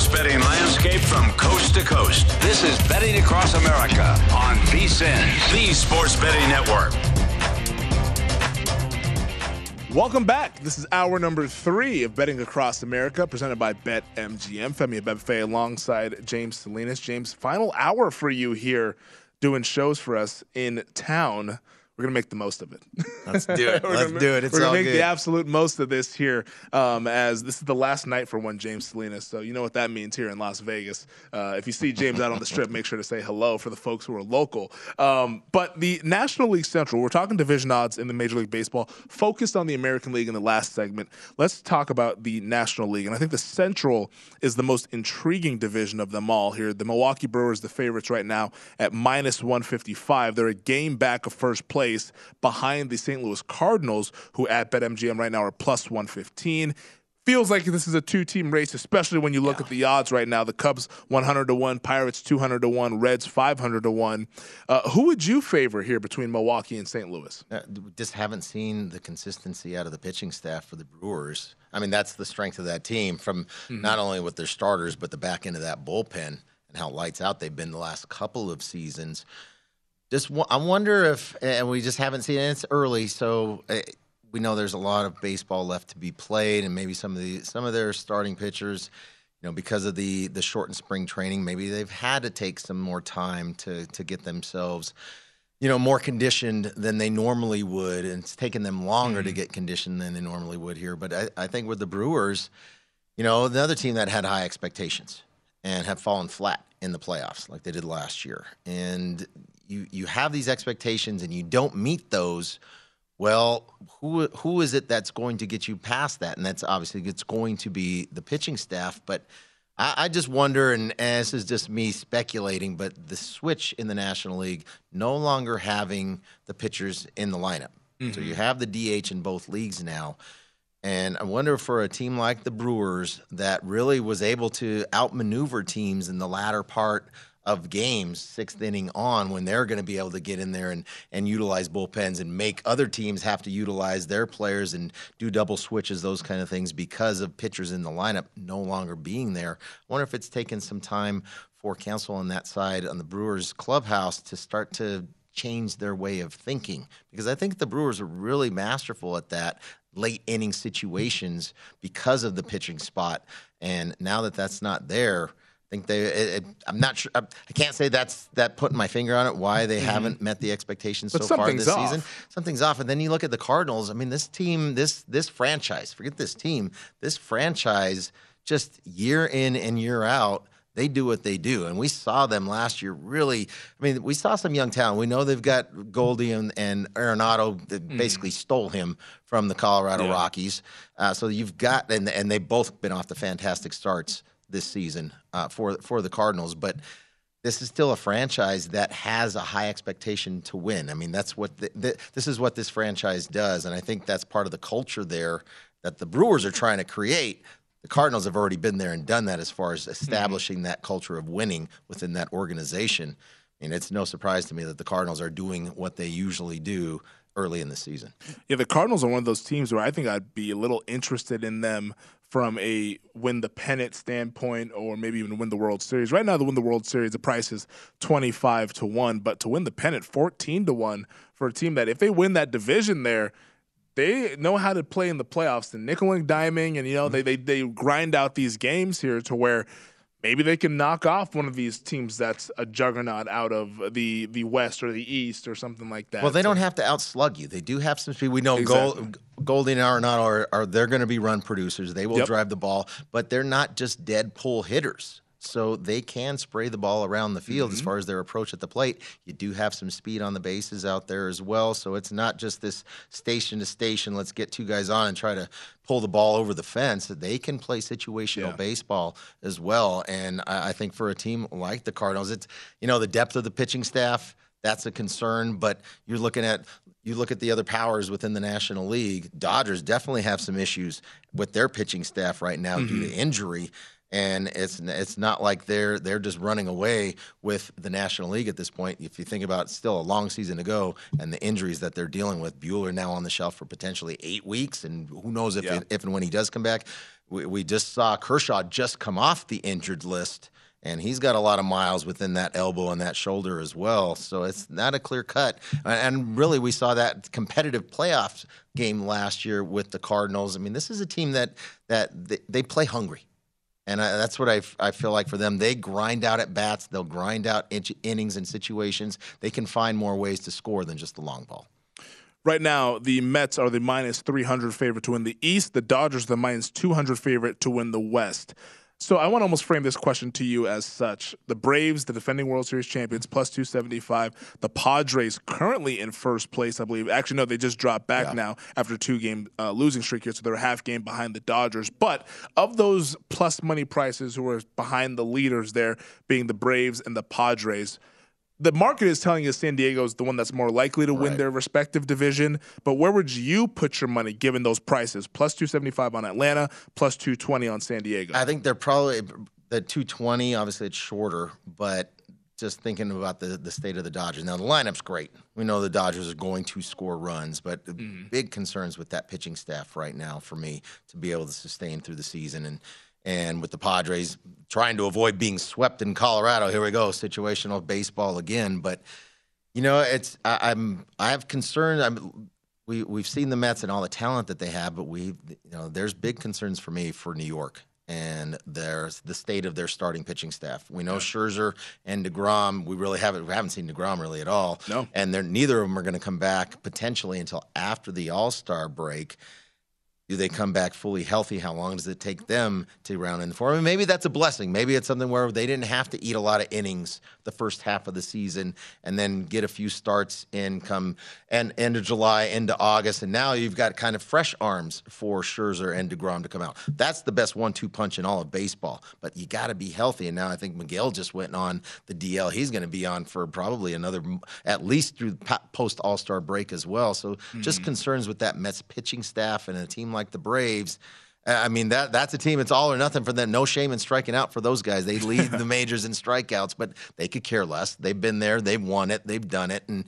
Sports betting landscape from coast to coast. This is Betting Across America on VSIN, the Sports Betting Network. Welcome back. This is hour number three of Betting Across America, presented by BetMGM. Femi Abebefe alongside James Salinas. James, final hour for you here doing shows for us in town. We're gonna make the most of it. Let's do it. Let's do it. It's we're gonna make good. the absolute most of this here, um, as this is the last night for one James Salinas. So you know what that means here in Las Vegas. Uh, if you see James out on the strip, make sure to say hello for the folks who are local. Um, but the National League Central, we're talking division odds in the Major League Baseball, focused on the American League in the last segment. Let's talk about the National League, and I think the Central is the most intriguing division of them all. Here, the Milwaukee Brewers, the favorites right now at minus 155. They're a game back of first place behind the St. Louis Cardinals, who at BetMGM right now are plus 115. Feels like this is a two-team race, especially when you look at the odds right now. The Cubs 100 to one, Pirates 200 to one, Reds 500 to one. Uh, who would you favor here between Milwaukee and St. Louis? Uh, just haven't seen the consistency out of the pitching staff for the Brewers. I mean, that's the strength of that team from not only with their starters, but the back end of that bullpen and how lights out they've been the last couple of seasons. Just, I wonder if, and we just haven't seen it. It's early, so uh, we know there's a lot of baseball left to be played, and maybe some of the some of their starting pitchers, you know, because of the the shortened spring training, maybe they've had to take some more time to to get themselves you know, more conditioned than they normally would, and it's taken them longer to get conditioned than they normally would here. But I, I think with the Brewers, you know, another team that had high expectations and have fallen flat in the playoffs like they did last year, and you you have these expectations and you don't meet those. Well, who who is it that's going to get you past that? And that's obviously it's going to be the pitching staff, but. I, I just wonder, and, and this is just me speculating, but the switch in the National League no longer having the pitchers in the lineup. So you mm-hmm. have the DH in both leagues now. And I wonder for a team like the Brewers that really was able to outmaneuver teams in the latter part of games, sixth inning on, when they're going to be able to get in there and, and utilize bullpens and make other teams have to utilize their players and do double switches, those kind of things, because of pitchers in the lineup no longer being there. I wonder if it's taken some time for council on that side on the Brewers clubhouse to start to change their way of thinking because I think the Brewers are really masterful at that late inning situations because of the pitching spot. And now that that's not there, think they. It, it, I'm not sure. I, I can't say that's that putting my finger on it. Why they haven't met the expectations But so far this off. season? Something's off. And then you look at the Cardinals. I mean, this team, this this franchise. Forget this team. This franchise, just year in and year out. They do what they do, and we saw them last year. Really, I mean, we saw some young talent. We know they've got Goldie and, and Arenado that basically stole him from the Colorado Yeah. Rockies. Uh, so you've got, and and they've both been off the fantastic starts this season uh, for for the Cardinals, but this is still a franchise that has a high expectation to win. I mean, that's what the, the, this is what this franchise does, and I think that's part of the culture there that the Brewers are trying to create. The Cardinals have already been there and done that as far as establishing that culture of winning within that organization. And it's no surprise to me that the Cardinals are doing what they usually do early in the season. Yeah, the Cardinals are one of those teams where I think I'd be a little interested in them from a win the pennant standpoint or maybe even win the World Series. Right now, to win the World Series, the price is 25 to 1, but to win the pennant, 14 to 1 for a team that if they win that division there, they know how to play in the playoffs, the nickel and diming, and you know they, they they grind out these games here to where maybe they can knock off one of these teams that's a juggernaut out of the the West or the East or something like that. Well, they So- don't have to outslug you. They do have some speed. We know Exactly. Gold, Goldie and Arenado are, are they're going to be run producers. They will Yep. drive the ball, but they're not just dead pull hitters. So they can spray the ball around the field Mm-hmm. as far as their approach at the plate. You do have some speed on the bases out there as well. So it's not just this station to station. Let's get two guys on and try to pull the ball over the fence. They can play situational Yeah. baseball as well. And I, I think for a team like the Cardinals, it's you know the depth of the pitching staff that's a concern. But you're looking at you look at the other powers within the National League. Dodgers definitely have some issues with their pitching staff right now due to injury. And it's it's not like they're they're just running away with the National League at this point. If you think about it, still a long season to go, and the injuries that they're dealing with, Buehler now on the shelf for potentially eight weeks, and who knows if Yeah. if and when he does come back. We, we just saw Kershaw just come off the injured list and he's got a lot of miles within that elbow and that shoulder as well. So it's not a clear cut. And really, we saw that competitive playoff game last year with the Cardinals. I mean, this is a team that that they play hungry. And I, that's what I, I feel like for them. They grind out at bats. They'll grind out inch, innings and situations. They can find more ways to score than just the long ball. Right now, the Mets are the minus 300 favorite to win the East. The Dodgers, the minus 200 favorite to win the West. So I want to almost frame this question to you as such. The Braves, the defending World Series champions, plus 275. The Padres currently in first place, I believe. Actually, no, they just dropped back now after two game uh, losing streak here, so they're a half game behind the Dodgers. But of those plus money prices who are behind the leaders there, being the Braves and the Padres, the market is telling us San Diego is the one that's more likely to win Right. their respective division. But where would you put your money given those prices? Plus 275 on Atlanta, plus 220 on San Diego. I think they're probably the 220. Obviously, it's shorter, but just thinking about the, the state of the Dodgers. Now, the lineup's great. We know the Dodgers are going to score runs, but the mm-hmm. big concerns with that pitching staff right now for me to be able to sustain through the season. And and with the Padres trying to avoid being swept in Colorado, here we go, situational baseball again. But you know, it's I, I'm I have concerns. I'm we we've seen the Mets and all the talent that they have, but we you know there's big concerns for me for New York and there's the state of their starting pitching staff. We know Scherzer and Degrom. We really haven't we haven't seen Degrom really at all. No. and they're neither of them are going to come back potentially until after the All Star break. Do they come back fully healthy? How long does it take them to round in the form? And maybe that's a blessing. Maybe it's something where they didn't have to eat a lot of innings the first half of the season and then get a few starts in come and end of July, into August, and now you've got kind of fresh arms for Scherzer and Degrom to come out. That's the best one-two punch in all of baseball. But you got to be healthy. And now I think Megill just went on the DL. He's going to be on for probably another, at least through post All Star break as well. So just mm-hmm. concerns with that Mets pitching staff and a team like the Braves. I mean that that's a team. It's all or nothing for them. No shame in striking out for those guys. They lead the majors in strikeouts, but they could care less. They've been there. They've won it. They've done it. And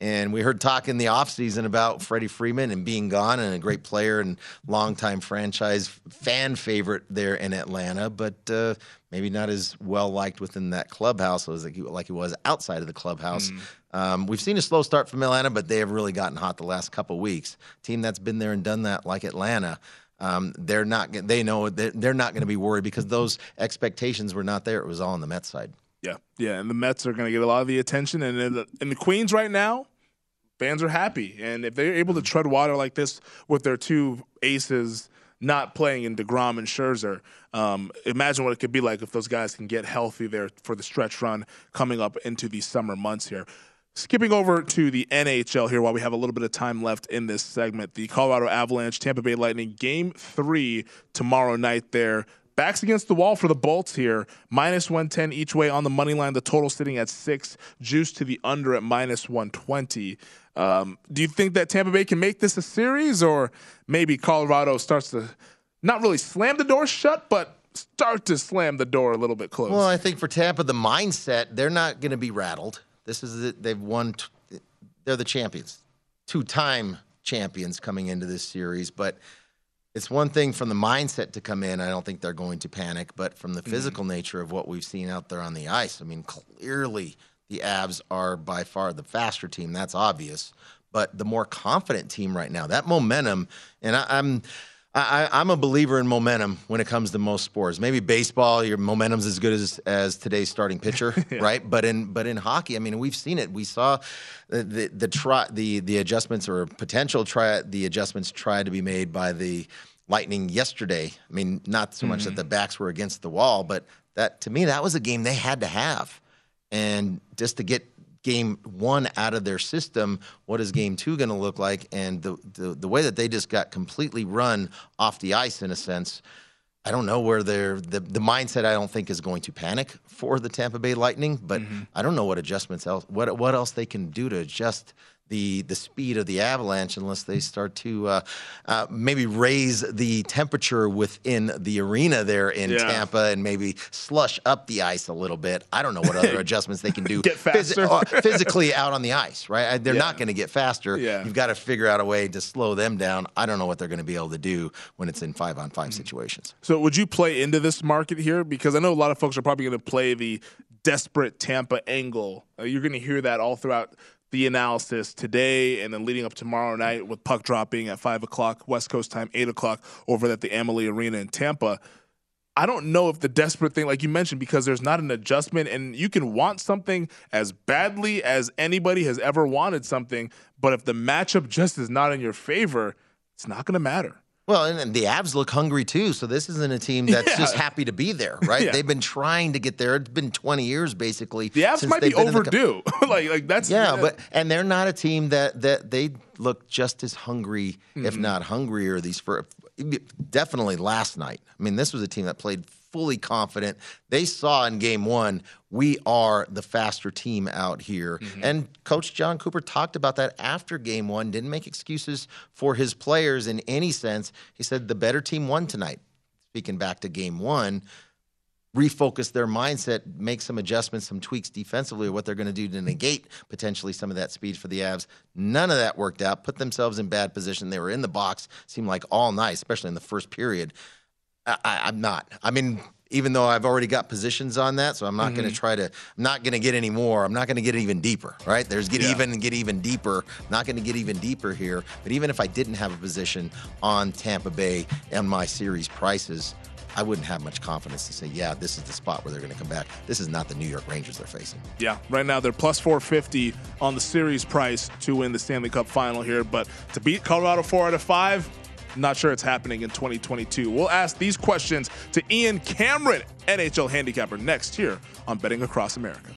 and we heard talk in the offseason about Freddie Freeman and being gone and a great player and longtime franchise fan favorite there in Atlanta, but uh, maybe not as well liked within that clubhouse as like he, like he was outside of the clubhouse. Um, we've seen a slow start from Atlanta, but they have really gotten hot the last couple weeks. Team that's been there and done that, like Atlanta, um, they're not. They know that they're not going to be worried because those expectations were not there. It was all on the Mets side. Yeah, yeah, and the Mets are going to get a lot of the attention, and in the, in the Queens right now, fans are happy, and if they're able to tread water like this with their two aces not playing in Degrom and Scherzer, um, imagine what it could be like if those guys can get healthy there for the stretch run coming up into the summer months here. Skipping over to the NHL here while we have a little bit of time left in this segment. The Colorado Avalanche, Tampa Bay Lightning, game three tomorrow night there. Backs against the wall for the Bolts here. Minus 110 each way on the money line. The total sitting at six. Juice to the under at minus 120. Um, do you think that Tampa Bay can make this a series, or maybe Colorado starts to not really slam the door shut, but start to slam the door a little bit close? Well, I think for Tampa, the mindset they're not going to be rattled. This is it. They've won. T- they're the champions, two-time champions coming into this series. But it's one thing from the mindset to come in. I don't think they're going to panic. But from the mm-hmm. physical nature of what we've seen out there on the ice, I mean, clearly the Avs are by far the faster team. That's obvious. But the more confident team right now, that momentum, and I, I'm I, am a believer in momentum when it comes to most sports. Maybe baseball, your momentum's as good as as today's starting pitcher, yeah. right? But in but in hockey, I mean, we've seen it. We saw the the the, try, the, the adjustments or potential try the adjustments tried to be made by the Lightning yesterday. I mean, not so much mm-hmm. that the backs were against the wall, but that to me that was a game they had to have, and just to get game one out of their system, what is game two going to look like? And the, the, the way that they just got completely run off the ice in a sense, I don't know where they're the, the mindset I don't think is going to panic for the Tampa Bay Lightning, but mm-hmm. I don't know what adjustments else what what else they can do to adjust the the speed of the avalanche unless they start to uh, uh, maybe raise the temperature within the arena there in yeah. Tampa and maybe slush up the ice a little bit. I don't know what other adjustments they can do. phys- physically out on the ice, right? They're yeah. not going to get faster. Yeah. You've got to figure out a way to slow them down. I don't know what they're going to be able to do when it's in five on 5 mm-hmm. situations. So would you play into this market here? Because I know a lot of folks are probably going to play the desperate Tampa angle. Uh, you're going to hear that all throughout the analysis today and then leading up tomorrow night with puck dropping at five o'clock West Coast time, eight o'clock over at the Amalie Arena in Tampa. I don't know if the desperate thing, like you mentioned, because there's not an adjustment, and you can want something as badly as anybody has ever wanted something, but if the matchup just is not in your favor, it's not going to matter. Well, and, and, the Avs look hungry too. So this isn't a team that's yeah. just happy to be there, right? yeah. They've been trying to get there. It's been 20 years basically. The Avs might be overdue. The, like, like that's yeah, yeah, but and they're not a team that that they look just as hungry, mm-hmm. if not hungrier. These for definitely last night. I mean, this was a team that played fully confident. They saw in game one, we are the faster team out here. Mm-hmm. And Coach Jon Cooper talked about that after game one, didn't make excuses for his players in any sense. He said the better team won tonight. Speaking back to game one, refocus their mindset, make some adjustments, some tweaks defensively, or what they're going to do to negate potentially some of that speed for the Avs. None of that worked out. Put themselves in bad position. They were in the box, seemed like all night, especially in the first period. I, am not. I mean, even though I've already got positions on that, so I'm not mm-hmm. going to try to. I'm not going to get any more. I'm not going to get even deeper. Right? There's get yeah. even and get even deeper. not going to get even deeper here. But even if I didn't have a position on Tampa Bay and my series prices. I wouldn't have much confidence to say, yeah, this is the spot where they're going to come back. This is not the New York Rangers they're facing. Yeah, right now they're plus 450 on the series price to win the Stanley Cup final here. But to beat Colorado four out of five, not sure it's happening in 2022. We'll ask these questions to Ian Cameron, NHL handicapper, next here on Betting Across America.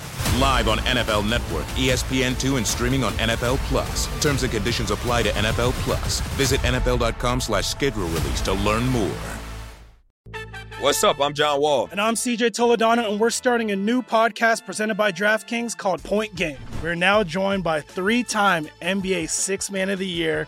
Live on NFL Network, ESPN2, and streaming on NFL Plus. Terms and conditions apply to NFL Plus. Visit NFL.com slash schedule release to learn more. What's up? I'm John Wall. And I'm CJ Toledano, and we're starting a new podcast presented by DraftKings called Point Game. We're now joined by three time NBA Six Man of the Year,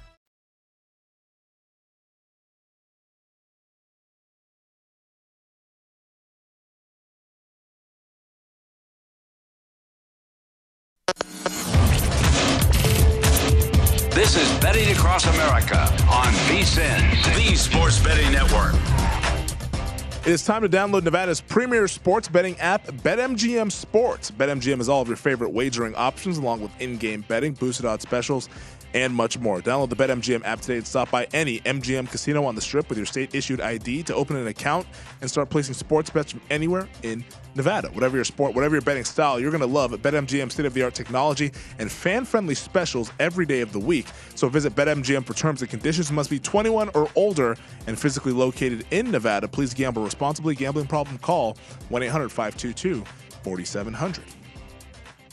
This is Betting Across America on VSIN, the Sports Betting Network. It is time to download Nevada's premier sports betting app, BetMGM Sports. BetMGM has all of your favorite wagering options, along with in game betting, boosted odds specials, and much more. Download the BetMGM app today and stop by any MGM casino on the strip with your state issued ID to open an account and start placing sports bets from anywhere in Nevada. Whatever your sport, whatever your betting style, you're going to love BetMGM state of the art technology and fan friendly specials every day of the week. So visit BetMGM for terms and conditions. Must be 21 or older and physically located in Nevada. Please gamble responsibly. Gambling problem call 1 800 522 4700.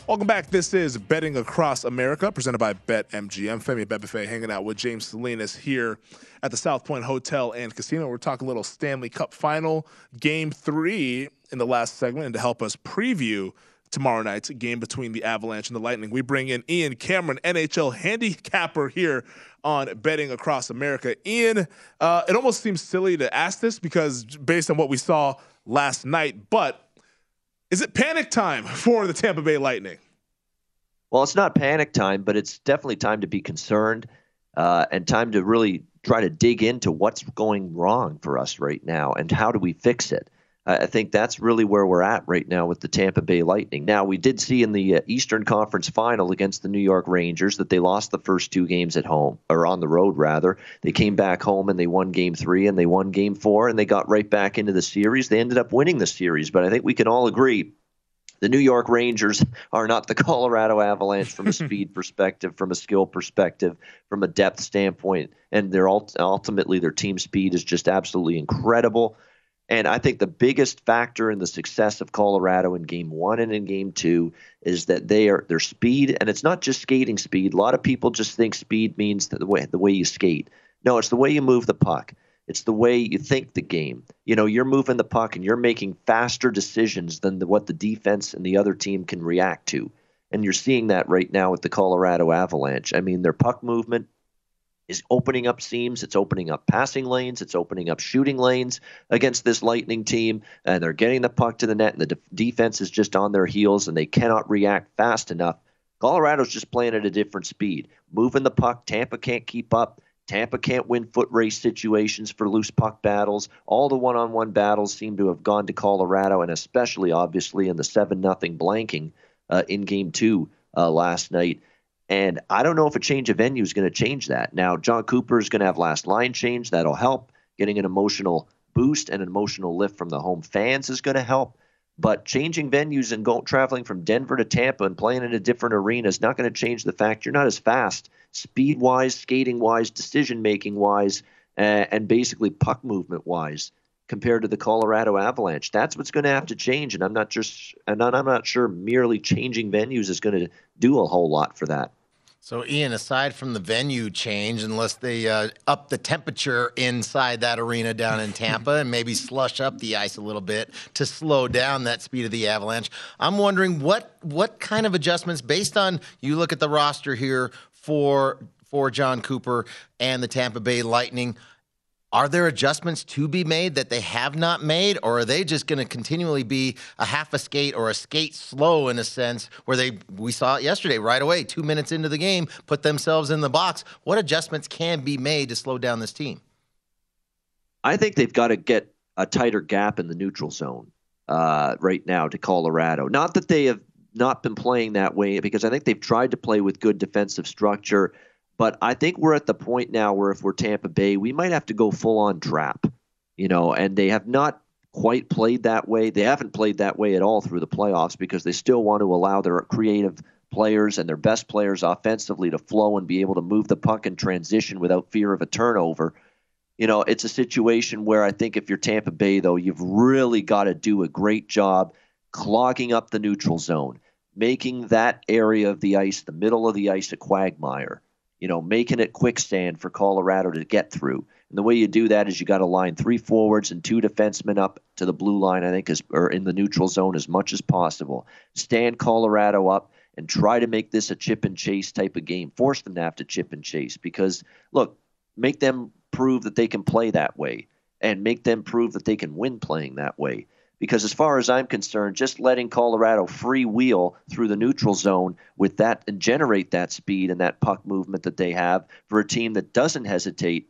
Welcome back. This is Betting Across America, presented by BetMGM. Femi Abebefe hanging out with James Salinas here at the South Point Hotel and Casino. We're talking a little Stanley Cup final, game three in the last segment. And to help us preview tomorrow night's game between the Avalanche and the Lightning, we bring in Ian Cameron, NHL handicapper here on Betting Across America. Ian, uh, it almost seems silly to ask this because based on what we saw last night, but is it panic time for the Tampa Bay Lightning? Well, it's not panic time, but it's definitely time to be concerned uh, and time to really try to dig into what's going wrong for us right now and how do we fix it. I think that's really where we're at right now with the Tampa Bay Lightning. Now, we did see in the uh, Eastern Conference final against the New York Rangers that they lost the first two games at home, or on the road, rather. They came back home and they won game three and they won game four and they got right back into the series. They ended up winning the series, but I think we can all agree the New York Rangers are not the Colorado Avalanche from a speed perspective, from a skill perspective, from a depth standpoint, and their ult- ultimately their team speed is just absolutely incredible. And I think the biggest factor in the success of Colorado in Game One and in Game Two is that they are their speed, and it's not just skating speed. A lot of people just think speed means the way the way you skate. No, it's the way you move the puck. It's the way you think the game. You know, you're moving the puck and you're making faster decisions than the, what the defense and the other team can react to. And you're seeing that right now with the Colorado Avalanche. I mean, their puck movement is opening up seams, it's opening up passing lanes, it's opening up shooting lanes against this Lightning team, and they're getting the puck to the net, and the de- defense is just on their heels, and they cannot react fast enough. Colorado's just playing at a different speed, moving the puck. Tampa can't keep up. Tampa can't win foot race situations for loose puck battles. All the one-on-one battles seem to have gone to Colorado, and especially obviously in the seven nothing blanking uh, in Game Two uh, last night. And I don't know if a change of venue is going to change that. Now, Jon Cooper is going to have last line change. That'll help. Getting an emotional boost and an emotional lift from the home fans is going to help. But changing venues and go, traveling from Denver to Tampa and playing in a different arena is not going to change the fact you're not as fast speed wise, skating wise, decision making wise, uh, and basically puck movement wise compared to the Colorado Avalanche. That's what's going to have to change, and I'm not just and I'm not sure merely changing venues is going to do a whole lot for that. So, Ian, aside from the venue change, unless they uh, up the temperature inside that arena down in Tampa and maybe slush up the ice a little bit to slow down that speed of the avalanche, I'm wondering what what kind of adjustments, based on you look at the roster here for for Jon Cooper and the Tampa Bay Lightning. Are there adjustments to be made that they have not made, or are they just going to continually be a half a skate or a skate slow in a sense where they, we saw it yesterday right away, two minutes into the game, put themselves in the box? What adjustments can be made to slow down this team? I think they've got to get a tighter gap in the neutral zone uh, right now to Colorado. Not that they have not been playing that way, because I think they've tried to play with good defensive structure but I think we're at the point now where if we're Tampa Bay, we might have to go full on trap, you know, and they have not quite played that way. They haven't played that way at all through the playoffs because they still want to allow their creative players and their best players offensively to flow and be able to move the puck and transition without fear of a turnover. You know, it's a situation where I think if you're Tampa Bay, though, you've really got to do a great job clogging up the neutral zone, making that area of the ice, the middle of the ice, a quagmire you know, making it quicksand for Colorado to get through. And the way you do that is you got to line three forwards and two defensemen up to the blue line, I think, is or in the neutral zone as much as possible. Stand Colorado up and try to make this a chip and chase type of game. Force them to have to chip and chase because look, make them prove that they can play that way and make them prove that they can win playing that way. Because as far as I'm concerned, just letting Colorado free wheel through the neutral zone with that and generate that speed and that puck movement that they have for a team that doesn't hesitate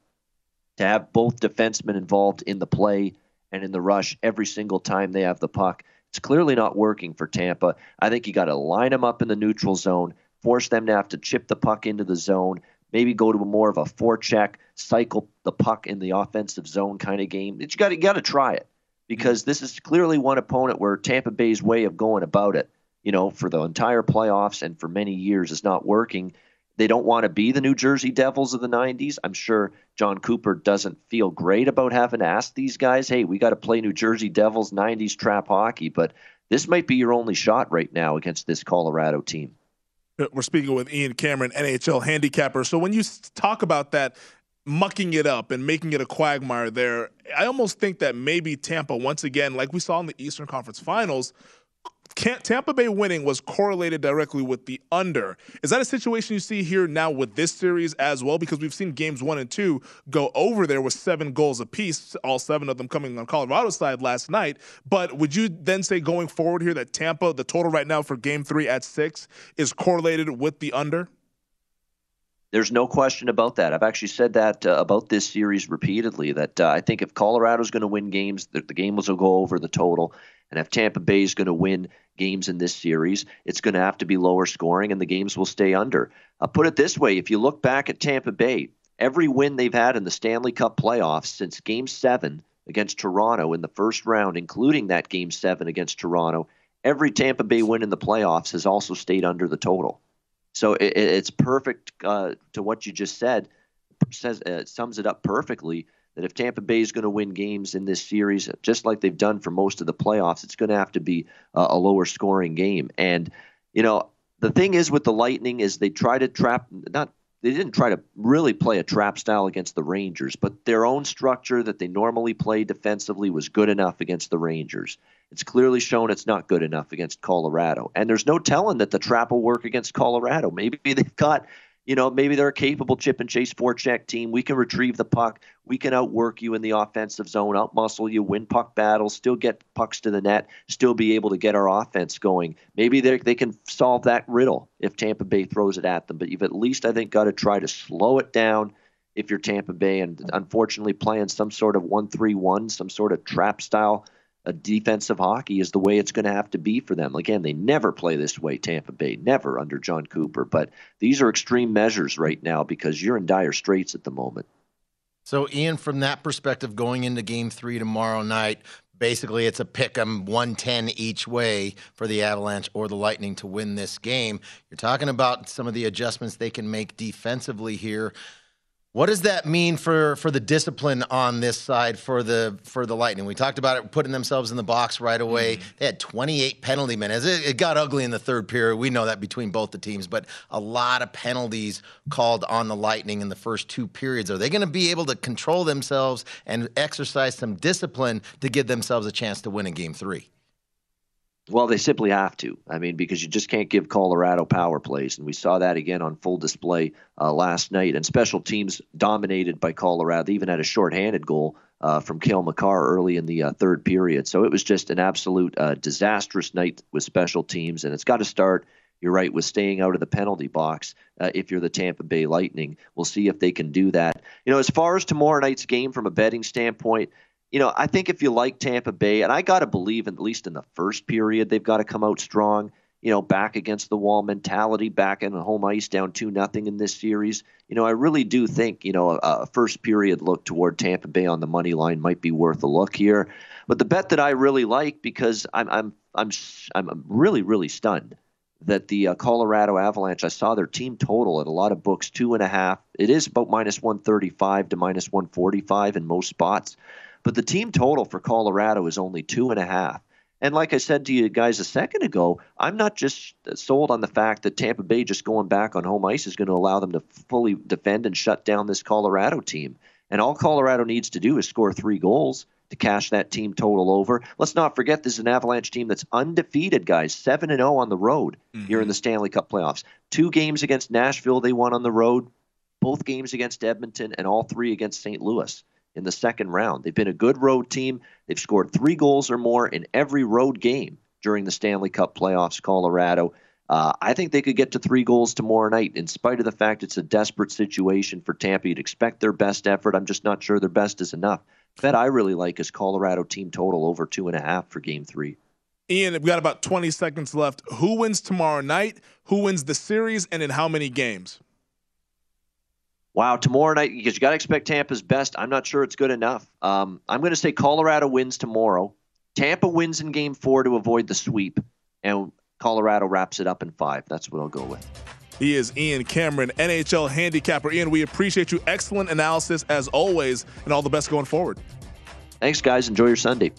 to have both defensemen involved in the play and in the rush every single time they have the puck. It's clearly not working for Tampa. I think you got to line them up in the neutral zone, force them to have to chip the puck into the zone, maybe go to more of a forecheck, cycle the puck in the offensive zone kind of game. You got you got to try it because mm-hmm. this is clearly one opponent where Tampa Bay's way of going about it, you know, for the entire playoffs and for many years is not working. They don't want to be the New Jersey Devils of the 90s. I'm sure Jon Cooper doesn't feel great about having to ask these guys, hey, we got to play New Jersey Devils 90s trap hockey, but this might be your only shot right now against this Colorado team. Uh, we're speaking with Ian Cameron, NHL handicapper. So when you talk about that, mucking it up and making it a quagmire there. I almost think that maybe Tampa, once again, like we saw in the Eastern Conference Finals, Tampa Bay winning was correlated directly with the under. Is that a situation you see here now with this series as well? Because we've seen games one and two go over there with seven goals apiece, all seven of them coming on Colorado's side last night. But would you then say going forward here that Tampa, the total right now for game three at six, is correlated with the under? There's no question about that. I've actually said that uh, about this series repeatedly. That uh, I think if Colorado's going to win games, the, the game will go over the total. And if Tampa Bay is going to win games in this series, it's going to have to be lower scoring, and the games will stay under. I'll put it this way: if you look back at Tampa Bay, every win they've had in the Stanley Cup playoffs since Game Seven against Toronto in the first round, including that Game Seven against Toronto, every Tampa Bay win in the playoffs has also stayed under the total. So it, it's perfect uh, to what you just said. Says uh, sums it up perfectly that if Tampa Bay is going to win games in this series, just like they've done for most of the playoffs, it's going to have to be uh, a lower scoring game. And you know the thing is with the Lightning is they try to trap not they didn't try to really play a trap style against the Rangers, but their own structure that they normally play defensively was good enough against the Rangers. It's clearly shown it's not good enough against Colorado. And there's no telling that the trap will work against Colorado. Maybe they've got, you know, maybe they're a capable chip and chase forecheck team. We can retrieve the puck. We can outwork you in the offensive zone, outmuscle you, win puck battles, still get pucks to the net, still be able to get our offense going. Maybe they they can solve that riddle if Tampa Bay throws it at them. But you've at least, I think, got to try to slow it down if you're Tampa Bay and unfortunately playing some sort of 1 3 1, some sort of trap style a defensive hockey is the way it's going to have to be for them. Again, they never play this way, Tampa Bay, never under Jon Cooper. But these are extreme measures right now because you're in dire straits at the moment. So, Ian, from that perspective, going into game three tomorrow night, basically it's a pick 'em 110 each way for the Avalanche or the Lightning to win this game. You're talking about some of the adjustments they can make defensively here. What does that mean for for the discipline on this side for the for the Lightning? We talked about it putting themselves in the box right away. Mm-hmm. They had 28 penalty minutes. It, it got ugly in the third period. We know that between both the teams, but a lot of penalties called on the Lightning in the first two periods. Are they going to be able to control themselves and exercise some discipline to give themselves a chance to win in Game Three? Well, they simply have to. I mean, because you just can't give Colorado power plays. And we saw that again on full display uh, last night. And special teams dominated by Colorado. They even had a shorthanded goal uh, from Cale Makar early in the uh, third period. So it was just an absolute uh, disastrous night with special teams. And it's got to start, you're right, with staying out of the penalty box uh, if you're the Tampa Bay Lightning. We'll see if they can do that. You know, as far as tomorrow night's game from a betting standpoint, you know, I think if you like Tampa Bay, and I got to believe, at least in the first period, they've got to come out strong. You know, back against the wall mentality, back in the home ice, down two nothing in this series. You know, I really do think you know a, a first period look toward Tampa Bay on the money line might be worth a look here. But the bet that I really like because I'm I'm I'm I'm really really stunned that the uh, Colorado Avalanche, I saw their team total at a lot of books, two and a half. It is about minus 135 to minus 145 in most spots. But the team total for Colorado is only two and a half. And like I said to you guys a second ago, I'm not just sold on the fact that Tampa Bay just going back on home ice is going to allow them to fully defend and shut down this Colorado team. And all Colorado needs to do is score three goals to cash that team total over. Let's not forget this is an Avalanche team that's undefeated, guys, 7 and 0 on the road mm-hmm. here in the Stanley Cup playoffs. Two games against Nashville they won on the road, both games against Edmonton and all three against St. Louis in the second round. They've been a good road team. They've scored 3 goals or more in every road game during the Stanley Cup playoffs, Colorado. Uh, I think they could get to three goals tomorrow night, in spite of the fact it's a desperate situation for Tampa. You'd expect their best effort. I'm just not sure their best is enough. Bet I really like is Colorado team total over two and a half for game three. Ian, we've got about 20 seconds left. Who wins tomorrow night? Who wins the series and in how many games? Wow, tomorrow night, because you got to expect Tampa's best. I'm not sure it's good enough. Um, I'm going to say Colorado wins tomorrow. Tampa wins in game four to avoid the sweep, and Colorado wraps it up in five. That's what I'll go with. He is Ian Cameron, NHL handicapper. Ian, we appreciate you. Excellent analysis as always, and all the best going forward. Thanks, guys. Enjoy your Sunday.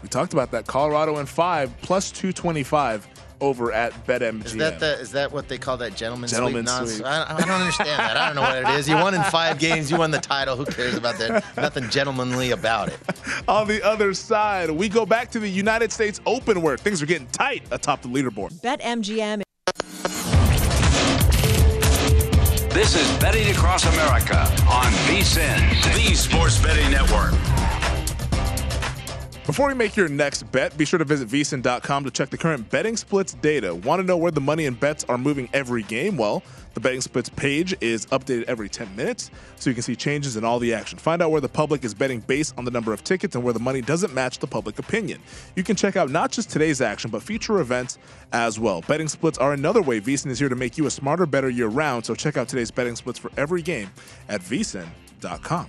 We talked about that. Colorado in five plus 225 over at BetMGM. Is that the, is that what they call that gentleman, Gentleman sweep? sweep. I, I don't understand that. I don't know what it is. You won in five games. You won the title. Who cares about that? Nothing gentlemanly about it. On the other side, we go back to the United States Open where things are getting tight atop the leaderboard. BetMGM. This is Betting Across America on VSIN, the Sports Betting Network. Before you make your next bet, be sure to visit vsin.com to check the current betting splits data. Want to know where the money and bets are moving every game? Well, the betting splits page is updated every 10 minutes, so you can see changes in all the action. Find out where the public is betting based on the number of tickets and where the money doesn't match the public opinion. You can check out not just today's action, but future events as well. Betting splits are another way VSIN is here to make you a smarter, better year round, so check out today's betting splits for every game at vsin.com.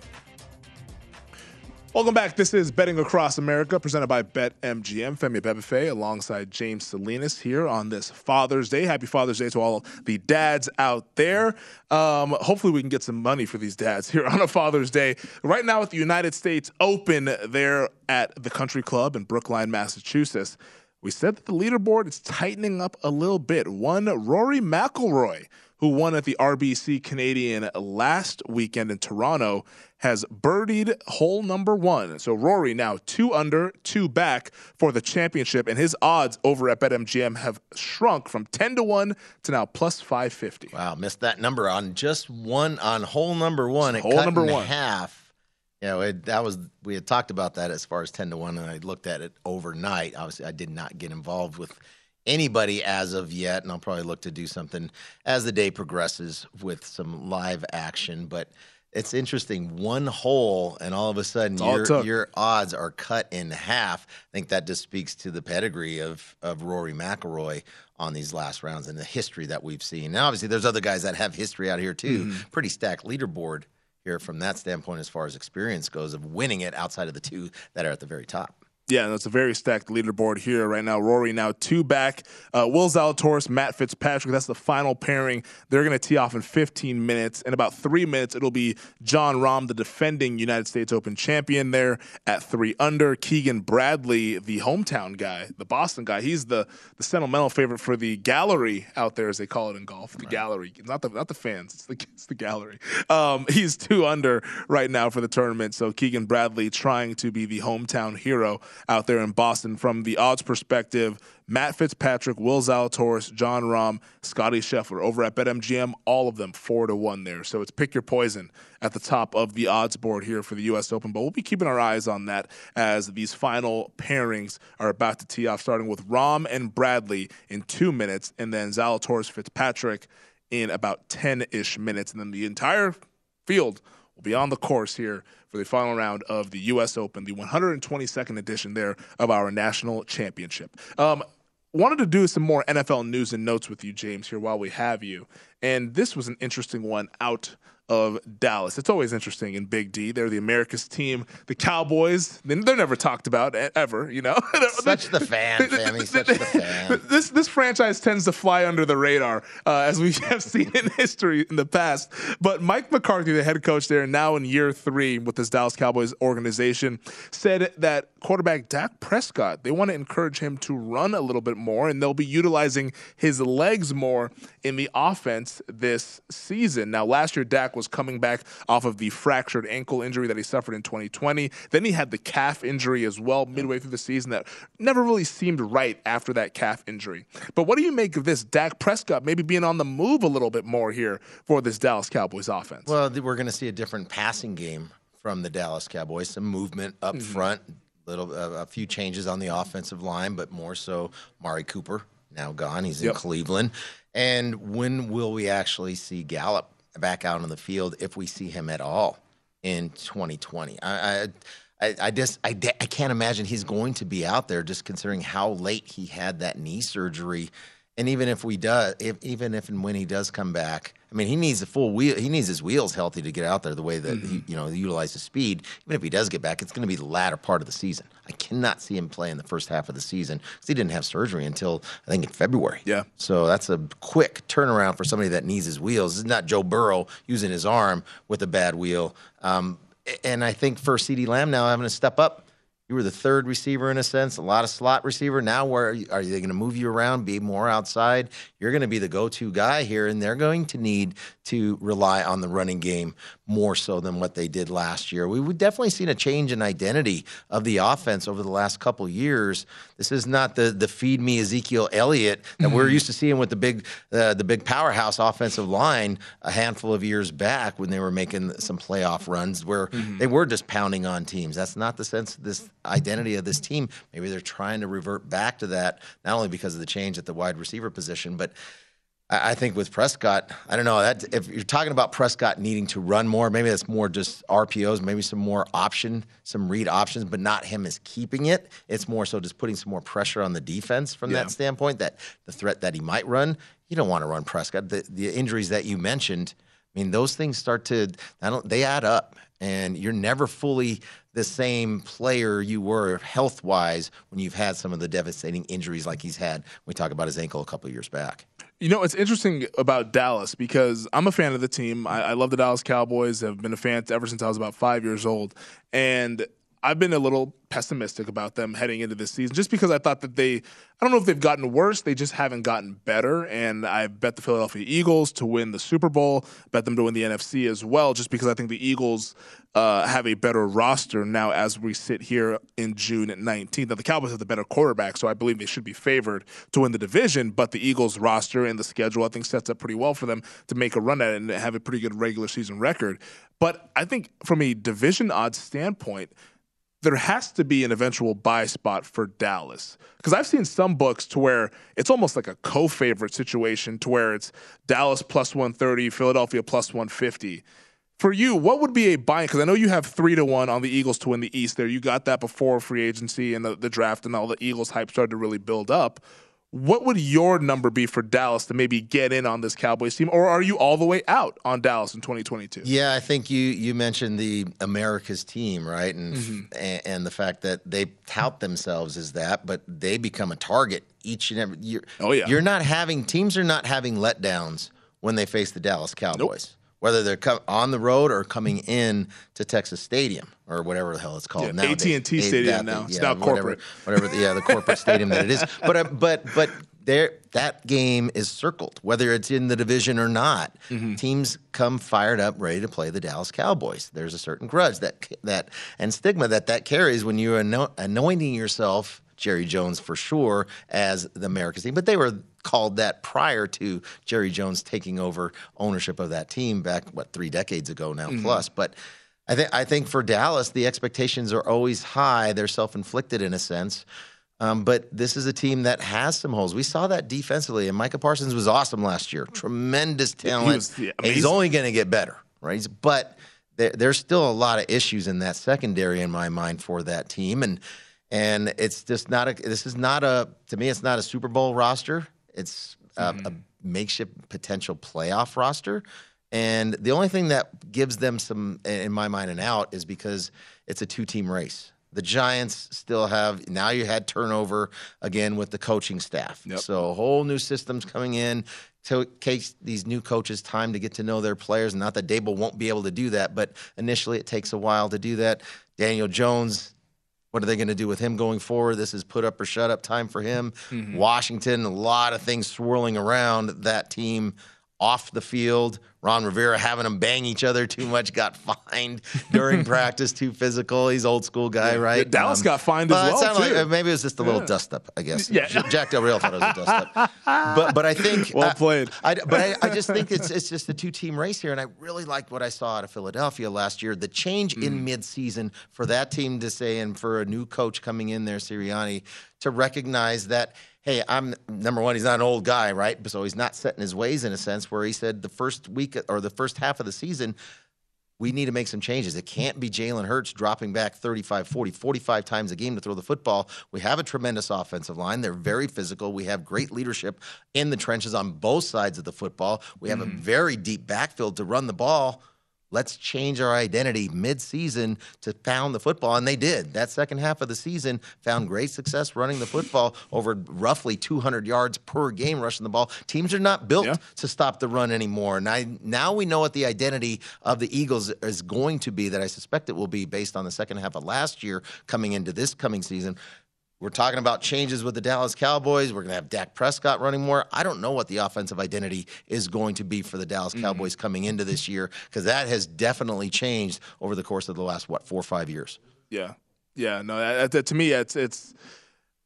Welcome back. This is Betting Across America, presented by BetMGM. Femi Abebefe alongside James Salinas here on this Father's Day. Happy Father's Day to all the dads out there. Um, hopefully, we can get some money for these dads here on a Father's Day. Right now, at the United States Open, there at the Country Club in Brookline, Massachusetts. We said that the leaderboard is tightening up a little bit. One Rory McIlroy, who won at the RBC Canadian last weekend in Toronto, has birdied hole number one. So Rory now two under, two back for the championship, and his odds over at BetMGM have shrunk from 10 to 1 to now plus 550. Wow, missed that number on just one on hole number one. It Hole number in one. half. You know, it, that was we had talked about that as far as ten to one, and I looked at it overnight. Obviously, I did not get involved with anybody as of yet, and I'll probably look to do something as the day progresses with some live action. But it's interesting, one hole, and all of a sudden your your odds are cut in half. I think that just speaks to the pedigree of of Rory McIlroy on these last rounds and the history that we've seen. Now, obviously, there's other guys that have history out here too. Mhm. Pretty stacked leaderboard here from that standpoint as far as experience goes of winning it outside of the two that are at the very top. Yeah, it's a very stacked leaderboard here right now. Rory now two back. Uh, Will Zalatoris, Matt Fitzpatrick. That's the final pairing. They're going to tee off in 15 minutes. In about three minutes, it'll be Jon Rahm, the defending United States Open champion, there at three under. Keegan Bradley, the hometown guy, the Boston guy. He's the the sentimental favorite for the gallery out there, as they call it in golf. The right. gallery, not the not the fans. It's the it's the gallery. Um, he's two under right now for the tournament. So Keegan Bradley trying to be the hometown hero out there in Boston. From the odds perspective, Matt Fitzpatrick, Will Zalatoris, Jon Rahm, Scotty Scheffler over at BetMGM, all of them four to one there. So it's pick your poison at the top of the odds board here for the U.S. Open. But we'll be keeping our eyes on that as these final pairings are about to tee off, starting with Rahm and Bradley in two minutes, and then Zalatoris Fitzpatrick in about 10 ish minutes. And then the entire field will be on the course here for the final round of the U.S. Open, the 122nd edition there of our national championship. Um, wanted to do some more NFL news and notes with you, James, here while we have you. And this was an interesting one out of Dallas. It's always interesting in Big D. They're the America's team. The Cowboys, they're never talked about ever, you know. such the fan, Sammy. Such the fan. This this franchise tends to fly under the radar, uh, as we have seen in history in the past. But Mike McCarthy, the head coach there, now in year three with this Dallas Cowboys organization, said that quarterback Dak Prescott, they want to encourage him to run a little bit more, and they'll be utilizing his legs more in the offense this season. Now, last year Dak was coming back off of the fractured ankle injury that he suffered in 2020. Then he had the calf injury as well midway through the season that never really seemed right after that calf injury. But what do you make of this Dak Prescott maybe being on the move a little bit more here for this Dallas Cowboys offense? Well, we're going to see a different passing game from the Dallas Cowboys, some movement up mm-hmm. front, little uh, a few changes on the offensive line, but more so Mari Cooper now gone. He's in yep. Cleveland. And when will we actually see Gallup back out on the field if we see him at all in 2020. I, I, I just I, I can't imagine he's going to be out there just considering how late he had that knee surgery. And even if we does, if, even if and when he does come back, I mean, he needs a full wheel. He needs his wheels healthy to get out there the way that mm-hmm. he, you know, utilize his speed. Even if he does get back, it's going to be the latter part of the season. I cannot see him play in the first half of the season because he didn't have surgery until I think in February. Yeah. So that's a quick turnaround for somebody that needs his wheels. This is not Joe Burrow using his arm with a bad wheel. Um, and I think for CeeDee Lamb now having to step up you were the third receiver in a sense, a lot of slot receiver. Now, where are, are they going to move you around, be more outside? You're going to be the go-to guy here, and they're going to need to rely on the running game more so than what they did last year. We, have definitely seen a change in identity of the offense over the last couple years. This is not the the feed me Ezekiel Elliott that mm-hmm. we're used to seeing with the big uh, the big powerhouse offensive line a handful of years back when they were making some playoff runs where mm-hmm. they were just pounding on teams. That's not the sense of this identity of this team. Maybe they're trying to revert back to that not only because of the change at the wide receiver position, but I think with Prescott, I don't know that if you're talking about Prescott needing to run more, maybe that's more just RPOs, maybe some more option, some read options, but not him as keeping it. It's more so just putting some more pressure on the defense from yeah. that standpoint. That the threat that he might run, you don't want to run Prescott. The, the injuries that you mentioned, I mean, those things start to they add up, and you're never fully the same player you were health wise when you've had some of the devastating injuries like he's had. We talk about his ankle a couple years back. You know, it's interesting about Dallas because I'm a fan of the team. I, I love the Dallas Cowboys. I've been a fan ever since I was about five years old. And I've been a little pessimistic about them heading into this season just because I thought that they, I don't know if they've gotten worse, they just haven't gotten better. And I bet the Philadelphia Eagles to win the Super Bowl, bet them to win the NFC as well, just because I think the Eagles uh, have a better roster now as we sit here in June at 19th. Now, the Cowboys have the better quarterback, so I believe they should be favored to win the division, but the Eagles' roster and the schedule, I think, sets up pretty well for them to make a run at it and have a pretty good regular season record. But I think from a division odds standpoint, there has to be an eventual buy spot for Dallas. Because I've seen some books to where it's almost like a co favorite situation to where it's Dallas plus 130, Philadelphia plus 150. For you, what would be a buy? Because I know you have three to one on the Eagles to win the East there. You got that before free agency and the, the draft and all the Eagles hype started to really build up. What would your number be for Dallas to maybe get in on this Cowboys team, or are you all the way out on Dallas in 2022? Yeah, I think you you mentioned the America's team, right, and Mm-hmm. and, and the fact that they tout themselves as that, but they become a target each and every year. Oh, yeah. you're not having teams are not having letdowns when they face the Dallas Cowboys. Whether they're co- on the road or coming in to Texas Stadium or whatever the hell it's called Yeah, nowadays. AT&T Eh, Stadium that- now. It's yeah, now whatever- corporate. whatever. yeah, the corporate stadium that it is. But uh, but but there that game is circled, whether it's in the division or not. Mm-hmm. Teams come fired up, ready to play the Dallas Cowboys. There's a certain grudge that that and stigma that that carries when you're anointing yourself. Jerry Jones for sure as the America's team, but they were called that prior to Jerry Jones taking over ownership of that team back what three decades ago now Mhm. plus. But I think I think for Dallas, the expectations are always high. They're self inflicted in a sense. Um, but this is a team that has some holes. We saw that defensively, and Micah Parsons was awesome last year. Tremendous He talent. was, yeah, He's only going to get better, right? But there, there's still a lot of issues in that secondary in my mind for that team, and and it's just not a. This is not a. To me, it's not a Super Bowl roster. It's a, a mm-hmm. makeshift potential playoff roster. And the only thing that gives them some, in my mind, an out is because it's a two team race. The Giants still have, now you had turnover again with the coaching staff. So a whole new systems coming in. So it takes these new coaches time to get to know their players. And not that Daboll won't be able to do that, but initially it takes a while to do that. Daniel Jones, what are they going to do with him going forward? This is put up or shut up time for him. Mm-hmm. Washington, a lot of things swirling around that team off the field. Ron Rivera having them bang each other too much, got fined during practice, too physical. He's old school guy, Yeah. right? Dallas got fined as it well, sounded like- too. uh, maybe it was just a little Yeah. dust up, I guess. Yeah. Jack Del Rio thought it was a dust up. But but I think Well I- played. I, but I, I just think it's it's just a two team race here, and I really liked what I saw out of Philadelphia last year. The change Mm. in mid season for that team to say, and for a new coach coming in there, Sirianni, to recognize that. Hey, I'm number one. He's not an old guy, right? So he's not set in his ways in a sense. Where he said the first week or the first half of the season, we need to make some changes. It can't be Jalen Hurts dropping back 35, 40, 45 times a game to throw the football. We have a tremendous offensive line. They're very physical. We have great leadership in the trenches on both sides of the football. We have a mm-hmm. very deep backfield to run the ball. Let's change our identity mid-season to pound the football, and they did. That second half of the season found great success running the football over roughly 200 yards per game rushing the ball. Teams are not built to stop the run anymore. And I, now we know what the identity of the Eagles is going to be. That I suspect it will be based on the second half of last year coming into this coming season. We're talking about changes with the Dallas Cowboys. We're going to have Dak Prescott running more. I don't know what the offensive identity is going to be for the Dallas mm-hmm. Cowboys coming into this year because that has definitely changed over the course of the last, what, four or five years. Yeah, yeah. No, that, that- to me, it's it's.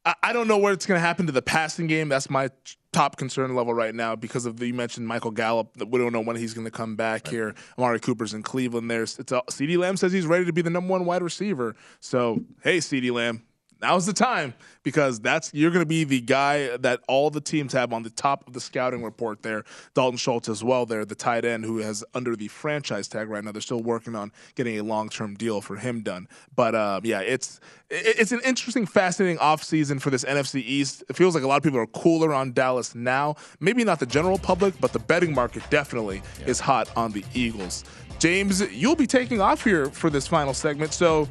I, I don't know where it's going to happen to the passing game. That's my top concern level right now because of the, you mentioned Michael Gallup. We don't know when he's going to come back here. Amari Cooper's in Cleveland. There's it's a, CeeDee Lamb says he's ready to be the number one wide receiver. So hey, CeeDee Lamb. Now's the time because that's you're going to be the guy that all the teams have on the top of the scouting report there. Dalton Schultz as well there, the tight end who has under the franchise tag right now. They're still working on getting a long-term deal for him done. But uh, yeah, it's it's an interesting, fascinating offseason for this NFC East. It feels like a lot of people are cooler on Dallas now. Maybe not the general public, but the betting market definitely is hot on the Eagles. James, you'll be taking off here for this final segment, so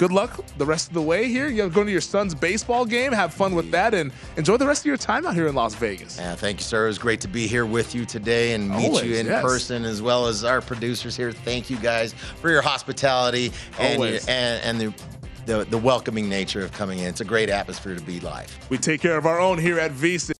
good luck the rest of the way here. You're going to your son's baseball game. Have fun with that and enjoy the rest of your time out here in Las Vegas. Yeah, thank you, sir. It was great to be here with you today and meet Always, you in yes. person as well as our producers here. Thank you guys for your hospitality and, your, and, and the, the, the welcoming nature of coming in. It's a great atmosphere to be live. We take care of our own here at VSiN.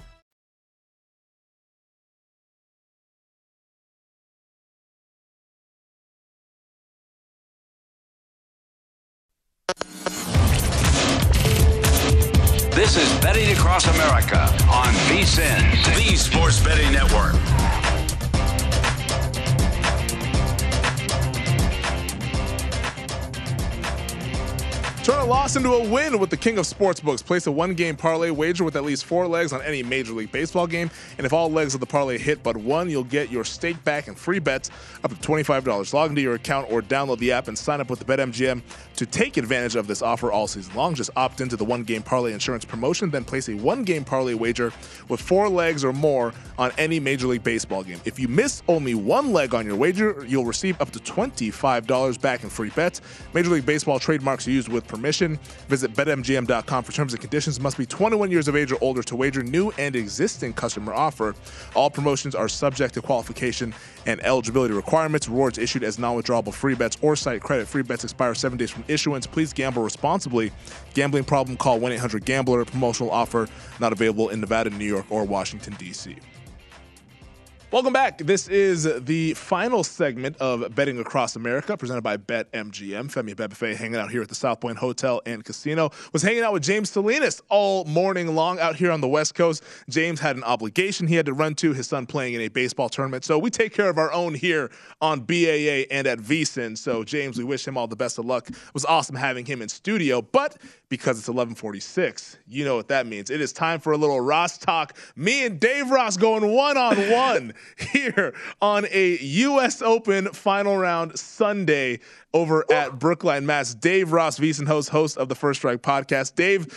Win with the king of sportsbooks. Place a one game parlay wager with at least four legs on any Major League Baseball game. And if all legs of the parlay hit but one, you'll get your stake back and free bets up to $25. Log into your account or download the app and sign up with the BetMGM to take advantage of this offer all season long. Just opt into the one game parlay insurance promotion, then place a one game parlay wager with four legs or more on any Major League Baseball game. If you miss only one leg on your wager, you'll receive up to $25 back in free bets. Major League Baseball trademarks used with permission. Visit betmgm.com for terms and conditions. Must be 21 years of age or older to wager. New and existing customer offer. All promotions are subject to qualification and eligibility requirements. Rewards issued as non-withdrawable free bets or site credit. Free bets expire seven days from issuance. Please gamble responsibly. Gambling problem? Call 1-800-GAMBLER. Promotional offer not available in Nevada, New York, or Washington D.C. Welcome back. This is the final segment of Betting Across America, presented by BetMGM. Femi Abebefe hanging out here at the South Point Hotel and Casino. Was hanging out with James Salinas all morning long out here on the West Coast. James had an obligation he had to run to, his son playing in a baseball tournament. So we take care of our own here on BAA and at VSIN. So James, we wish him all the best of luck. It was awesome having him in studio, but because it's 1146, you know what that means. It is time for a little Ross talk. Me and Dave Ross going one-on-one here on a U.S. Open final round Sunday over at Brookline, Mass. Dave Ross, VSIN host, host of the First Strike podcast. Dave,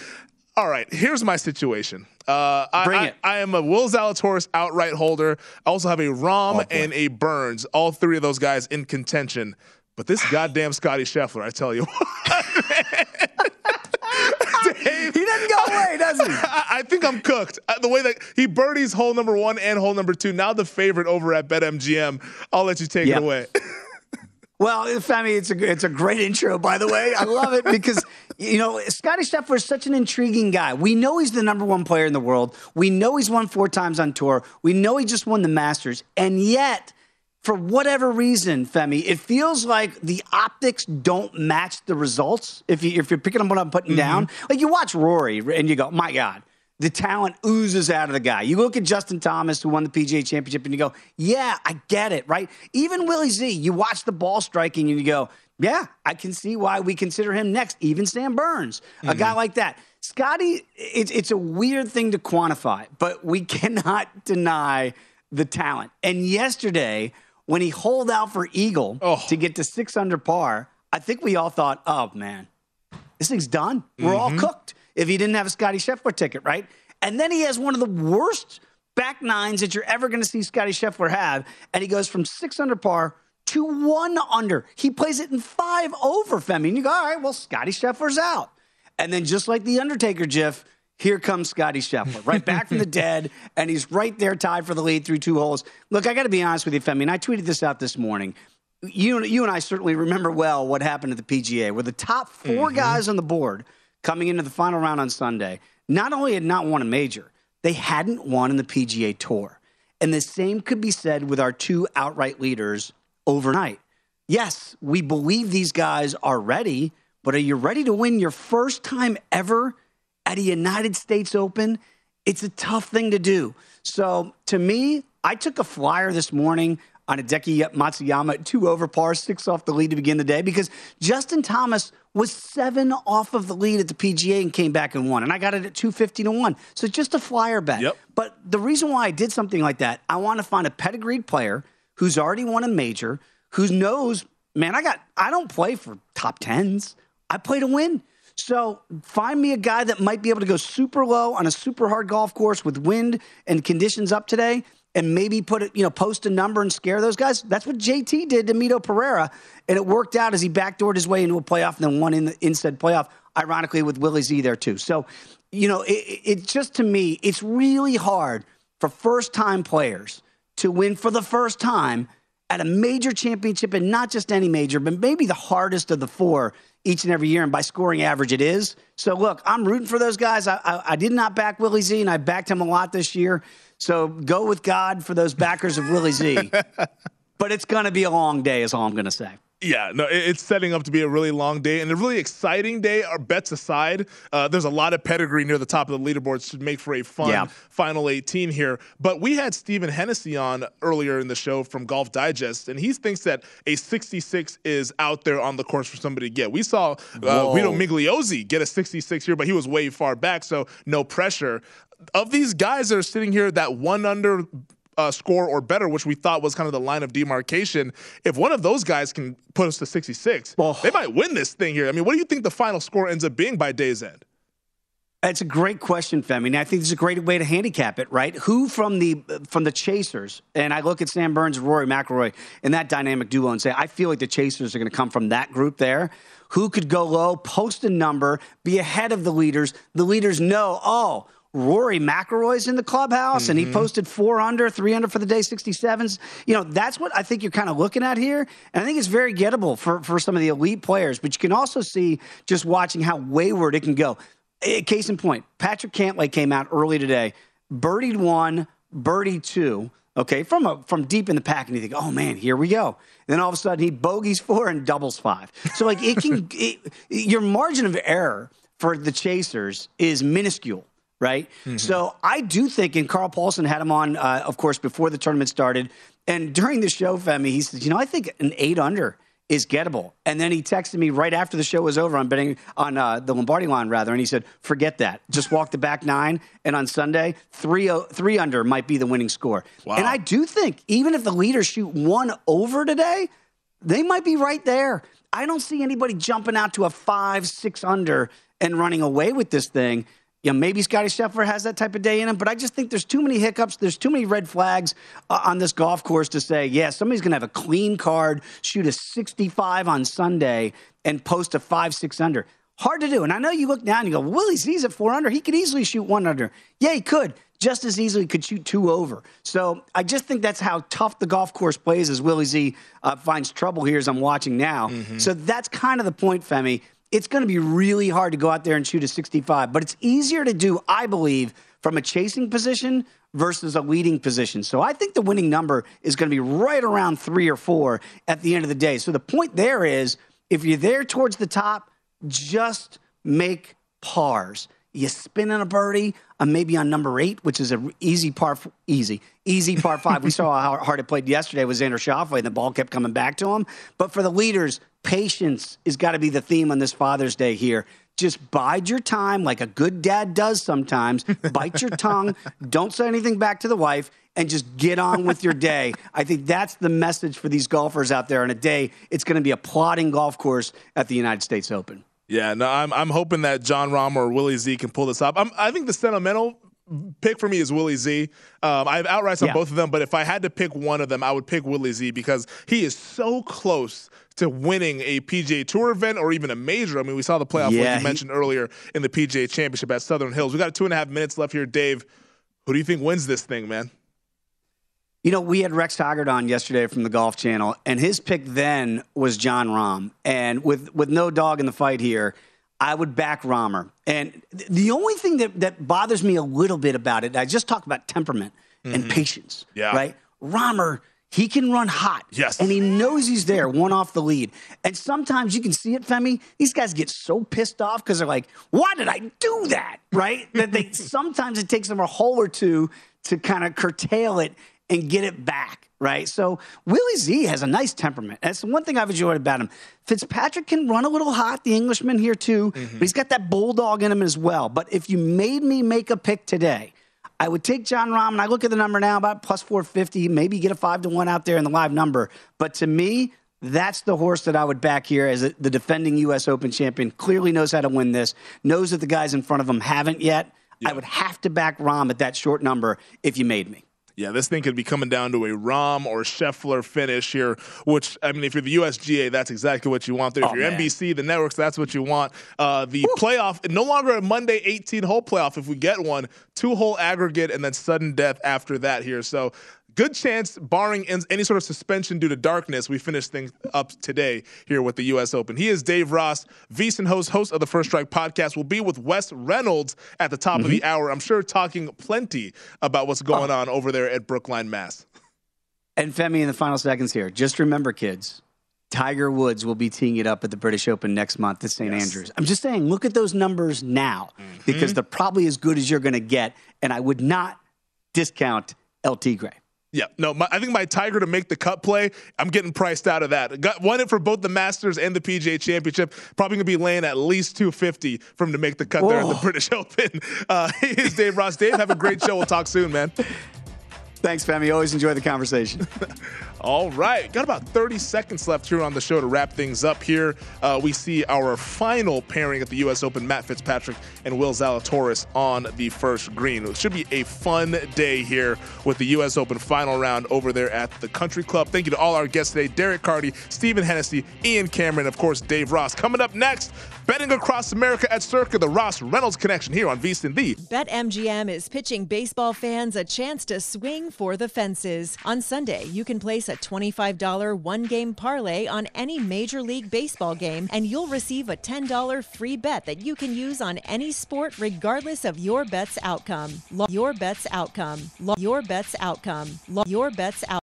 all right, here's my situation. Uh, I, I, I, am a Will Zalatoris outright holder. I also have a Rahm oh, and a Burns, all three of those guys in contention. But this goddamn Scotty Scheffler, I tell you what. He doesn't go away, does he? I, I think I'm cooked. Uh, the way that he birdies hole number one and hole number two. Now the favorite over at BetMGM. I'll let you take yep. it away. Well, Femi, it's a it's a great intro, by the way. I love it because you know Scotty Scheffler is such an intriguing guy. We know he's the number one player in the world. We know he's won four times on tour. We know he just won the Masters, and yet for whatever reason, Femi, it feels like the optics don't match the results. If you if you're picking up what I'm putting mm-hmm. down, like you watch Rory and you go, my God, the talent oozes out of the guy. You look at Justin Thomas, who won the PGA Championship, and you go, yeah, I get it, right? Even Willie Z, you watch the ball striking and you go, yeah, I can see why we consider him next. Even Sam Burns, mm-hmm. a guy mm-hmm. like that. Scotty, it's, it's a weird thing to quantify, but we cannot deny the talent. And yesterday, when he holed out for Eagle oh. to get to six under par, I think we all thought, oh man, this thing's done. We're all Mhm. cooked if he didn't have a Scotty Scheffler ticket, right? And then he has one of the worst back nines that you're ever going to see Scotty Scheffler have. And he goes from six under par to one under. He plays it in five over, Femi. And you go, all right, well, Scotty Scheffler's out. And then just like the Undertaker GIF, here comes Scotty Scheffler, right back from the dead, and he's right there tied for the lead through two holes. Look, I got to be honest with you, Femi, and I tweeted this out this morning. You, you and I certainly remember well what happened at the PGA, where the top 4 mm-hmm. guys on the board coming into the final round on Sunday not only had not won a major, they hadn't won in the PGA Tour. And the same could be said with our two outright leaders overnight. Yes, we believe these guys are ready, but are you ready to win your first time ever at a United States Open? It's a tough thing to do. So to me, I took a flyer this morning on Hideki Matsuyama at two over par, six off the lead to begin the day because Justin Thomas was seven off of the lead at the PGA and came back and won. And I got it at 250 to 1. So just a flyer bet. Yep. But the reason why I did something like that, I want to find a pedigreed player who's already won a major, who knows, man, I got I don't play for top tens. I play to win. So find me a guy that might be able to go super low on a super hard golf course with wind and conditions up today and maybe put it, you know, post a number and scare those guys. That's what JT did to Mito Pereira. And it worked out as he backdoored his way into a playoff and then won in the instead playoff, ironically with Willie Z there too. So, you know, it, it just to me, it's really hard for first time players to win for the first time at a major championship and not just any major, but maybe the hardest of the four each and every year. And by scoring average, it is. So look, I'm rooting for those guys. I, I, I did not back Willie Z, and I backed him a lot this year. So go with God for those backers of Willie Z. but it's going to be a long day, is all I'm going to say. Yeah, no, it's setting up to be a really long day and a really exciting day. Our bets aside, uh, there's a lot of pedigree near the top of the leaderboard to make for a fun Yeah. final 18 here. But we had Stephen Hennessy on earlier in the show from Golf Digest, and he thinks that a 66 is out there on the course for somebody to get. We saw uh. Guido Migliozzi get a 66 here, but he was way far back, so no pressure. Of these guys that are sitting here, that one under uh, score or better, which we thought was kind of the line of demarcation. If one of those guys can put us to 66, they might win this thing here. I mean, what do you think the final score ends up being by day's end? That's a great question, Femi. And I think it's a great way to handicap it, right? Who from the from the chasers, and I look at Sam Burns and Rory McIlroy in that dynamic duo and say, I feel like the chasers are going to come from that group there. Who could go low, post a number, be ahead of the leaders? The leaders know, oh, Rory McIlroy's in the clubhouse and he mm-hmm. posted four under, three under for the day, 67s. You know, that's what I think you're kind of looking at here. And I think it's very gettable for, for some of the elite players. But you can also see just watching how wayward it can go. Case in point, Patrick Cantlay came out early today, birdied one, birdie two. Okay, from a, from deep in the pack, and you think, oh man, here we go. And then all of a sudden, he bogeys four and doubles five. So like it can, it, your margin of error for the chasers is minuscule right? So I do think, and Carl Paulson had him on, uh, of course, before the tournament started. And during the show, Femi, he said, you know, I think an eight under is gettable. And then he texted me right after the show was over on betting on uh, the Lombardi line, rather, and he said, forget that. Just walk the back nine. And on Sunday, three, under might be the winning score. And I do think, even if the leaders shoot one over today, they might be right there. I don't see anybody jumping out to a five, six under and running away with this thing. You know, maybe Scotty Scheffler has that type of day in him, but I just think there's too many hiccups. There's too many red flags uh, on this golf course to say, yeah, somebody's going to have a clean card, shoot a 65 on Sunday, and post a five, six under. Hard to do. And I know you look down and you go, Willie Z's at four under. He could easily shoot one under. Yeah, he could. Just as easily could shoot two over. So I just think that's how tough the golf course plays as Willie Z uh, finds trouble here as I'm watching now. So that's kind of the point, Femi. It's going to be really hard to go out there and shoot a 65, but it's easier to do, I believe, from a chasing position versus a leading position. So I think the winning number is going to be right around three or four at the end of the day. So the point there is if you're there towards the top, just make pars. You spin on a birdie, uh, maybe on number eight, which is a r- easy par, easy, easy par five. we saw how hard it played yesterday with Xander Schauffele, and the ball kept coming back to him. But for the leaders, patience has got to be the theme on this Father's Day here. Just bide your time like a good dad does sometimes. Bite your tongue. Don't say anything back to the wife and just get on with your day. I think that's the message for these golfers out there on a day. It's going to be a plodding golf course at the United States Open. Yeah, no, I'm I'm hoping that Jon Rahm or Willie Z can pull this up. I'm, I think the sentimental pick for me is Willie Z. Um, I have outrights on Yeah. both of them, but if I had to pick one of them, I would pick Willie Z because he is so close to winning a PGA Tour event or even a major. I mean, we saw the playoff Yeah, like you he- mentioned earlier in the PGA Championship at Southern Hills. We got two and a half minutes left here, Dave. Who do you think wins this thing, man? You know, we had Rex Hoggard on yesterday from the Golf Channel, and his pick then was Jon Rahm. And with with no dog in the fight here, I would back Rahmer. And th- the only thing that, that bothers me a little bit about it, I just talked about temperament and mm-hmm. patience. Yeah. Right? Rahmer, he can run hot. Yes. And he knows he's there, one off the lead. And sometimes you can see it, Femi. These guys get so pissed off because they're like, why did I do that? Right? that they sometimes it takes them a hole or two to kind of curtail it and get it back, right? So Willie Z has a nice temperament. That's the one thing I've enjoyed about him. Fitzpatrick can run a little hot, the Englishman here too, but mm-hmm. he's got that bulldog in him as well. But if you made me make a pick today, I would take Jon Rahm, and I look at the number now about plus 450, maybe get a five to one out there in the live number. But to me, that's the horse that I would back here as the defending U.S. Open champion. Clearly knows how to win this, knows that the guys in front of him haven't yet. I would have to back Rahm at that short number if you made me. Yeah, this thing could be coming down to a Rahm or Scheffler finish here, which, I mean, if you're the USGA, that's exactly what you want there. If Oh, you're man. NBC, the networks, that's what you want. Uh, the playoff, no longer a Monday 18 hole playoff if we get one, two hole aggregate, and then sudden death after that here. So, good chance, barring any sort of suspension due to darkness, we finish things up today here with the U.S. Open. He is Dave Ross, VSiN host, host of the First Strike podcast. We'll be with Wes Reynolds at the top of the mm-hmm. hour. I'm sure talking plenty about what's going oh. on over there at Brookline, Mass. And Femi, in the final seconds here, just remember, kids, Tiger Woods will be teeing it up at the British Open next month at St. Andrews. I'm just saying, look at those numbers now because mm-hmm. they're probably as good as you're going to get. And I would not discount El Tigre. Yeah, no, my, I think my Tiger to make the cut play, I'm getting priced out of that. Got won it for both the Masters and the PGA Championship. Probably gonna be laying at least 250 for him to make the cut there at the British Open. Uh, here's Dave Ross. Dave, have a great show. We'll talk soon, man. Thanks, Femi. Always enjoy the conversation. All right, got about 30 seconds left here on the show to wrap things up. Here, uh, we see our final pairing at the U.S. Open: Matt Fitzpatrick and Will Zalatoris on the first green. It should be a fun day here with the U.S. Open final round over there at the Country Club. Thank you to all our guests today: Derek Carty, Stephen Hennessy, Ian Cameron, of course, Dave Ross. Coming up next, betting across America at Circa, the Ross Reynolds connection here on VSiN the BetMGM is pitching baseball fans a chance to swing for the fences. On Sunday, you can place a $25 one game parlay on any Major League Baseball game, and you'll receive a $10 free bet that you can use on any sport regardless of your bet's outcome. Lo- Your bet's outcome. Your bet's outcome. Your bet's outcome.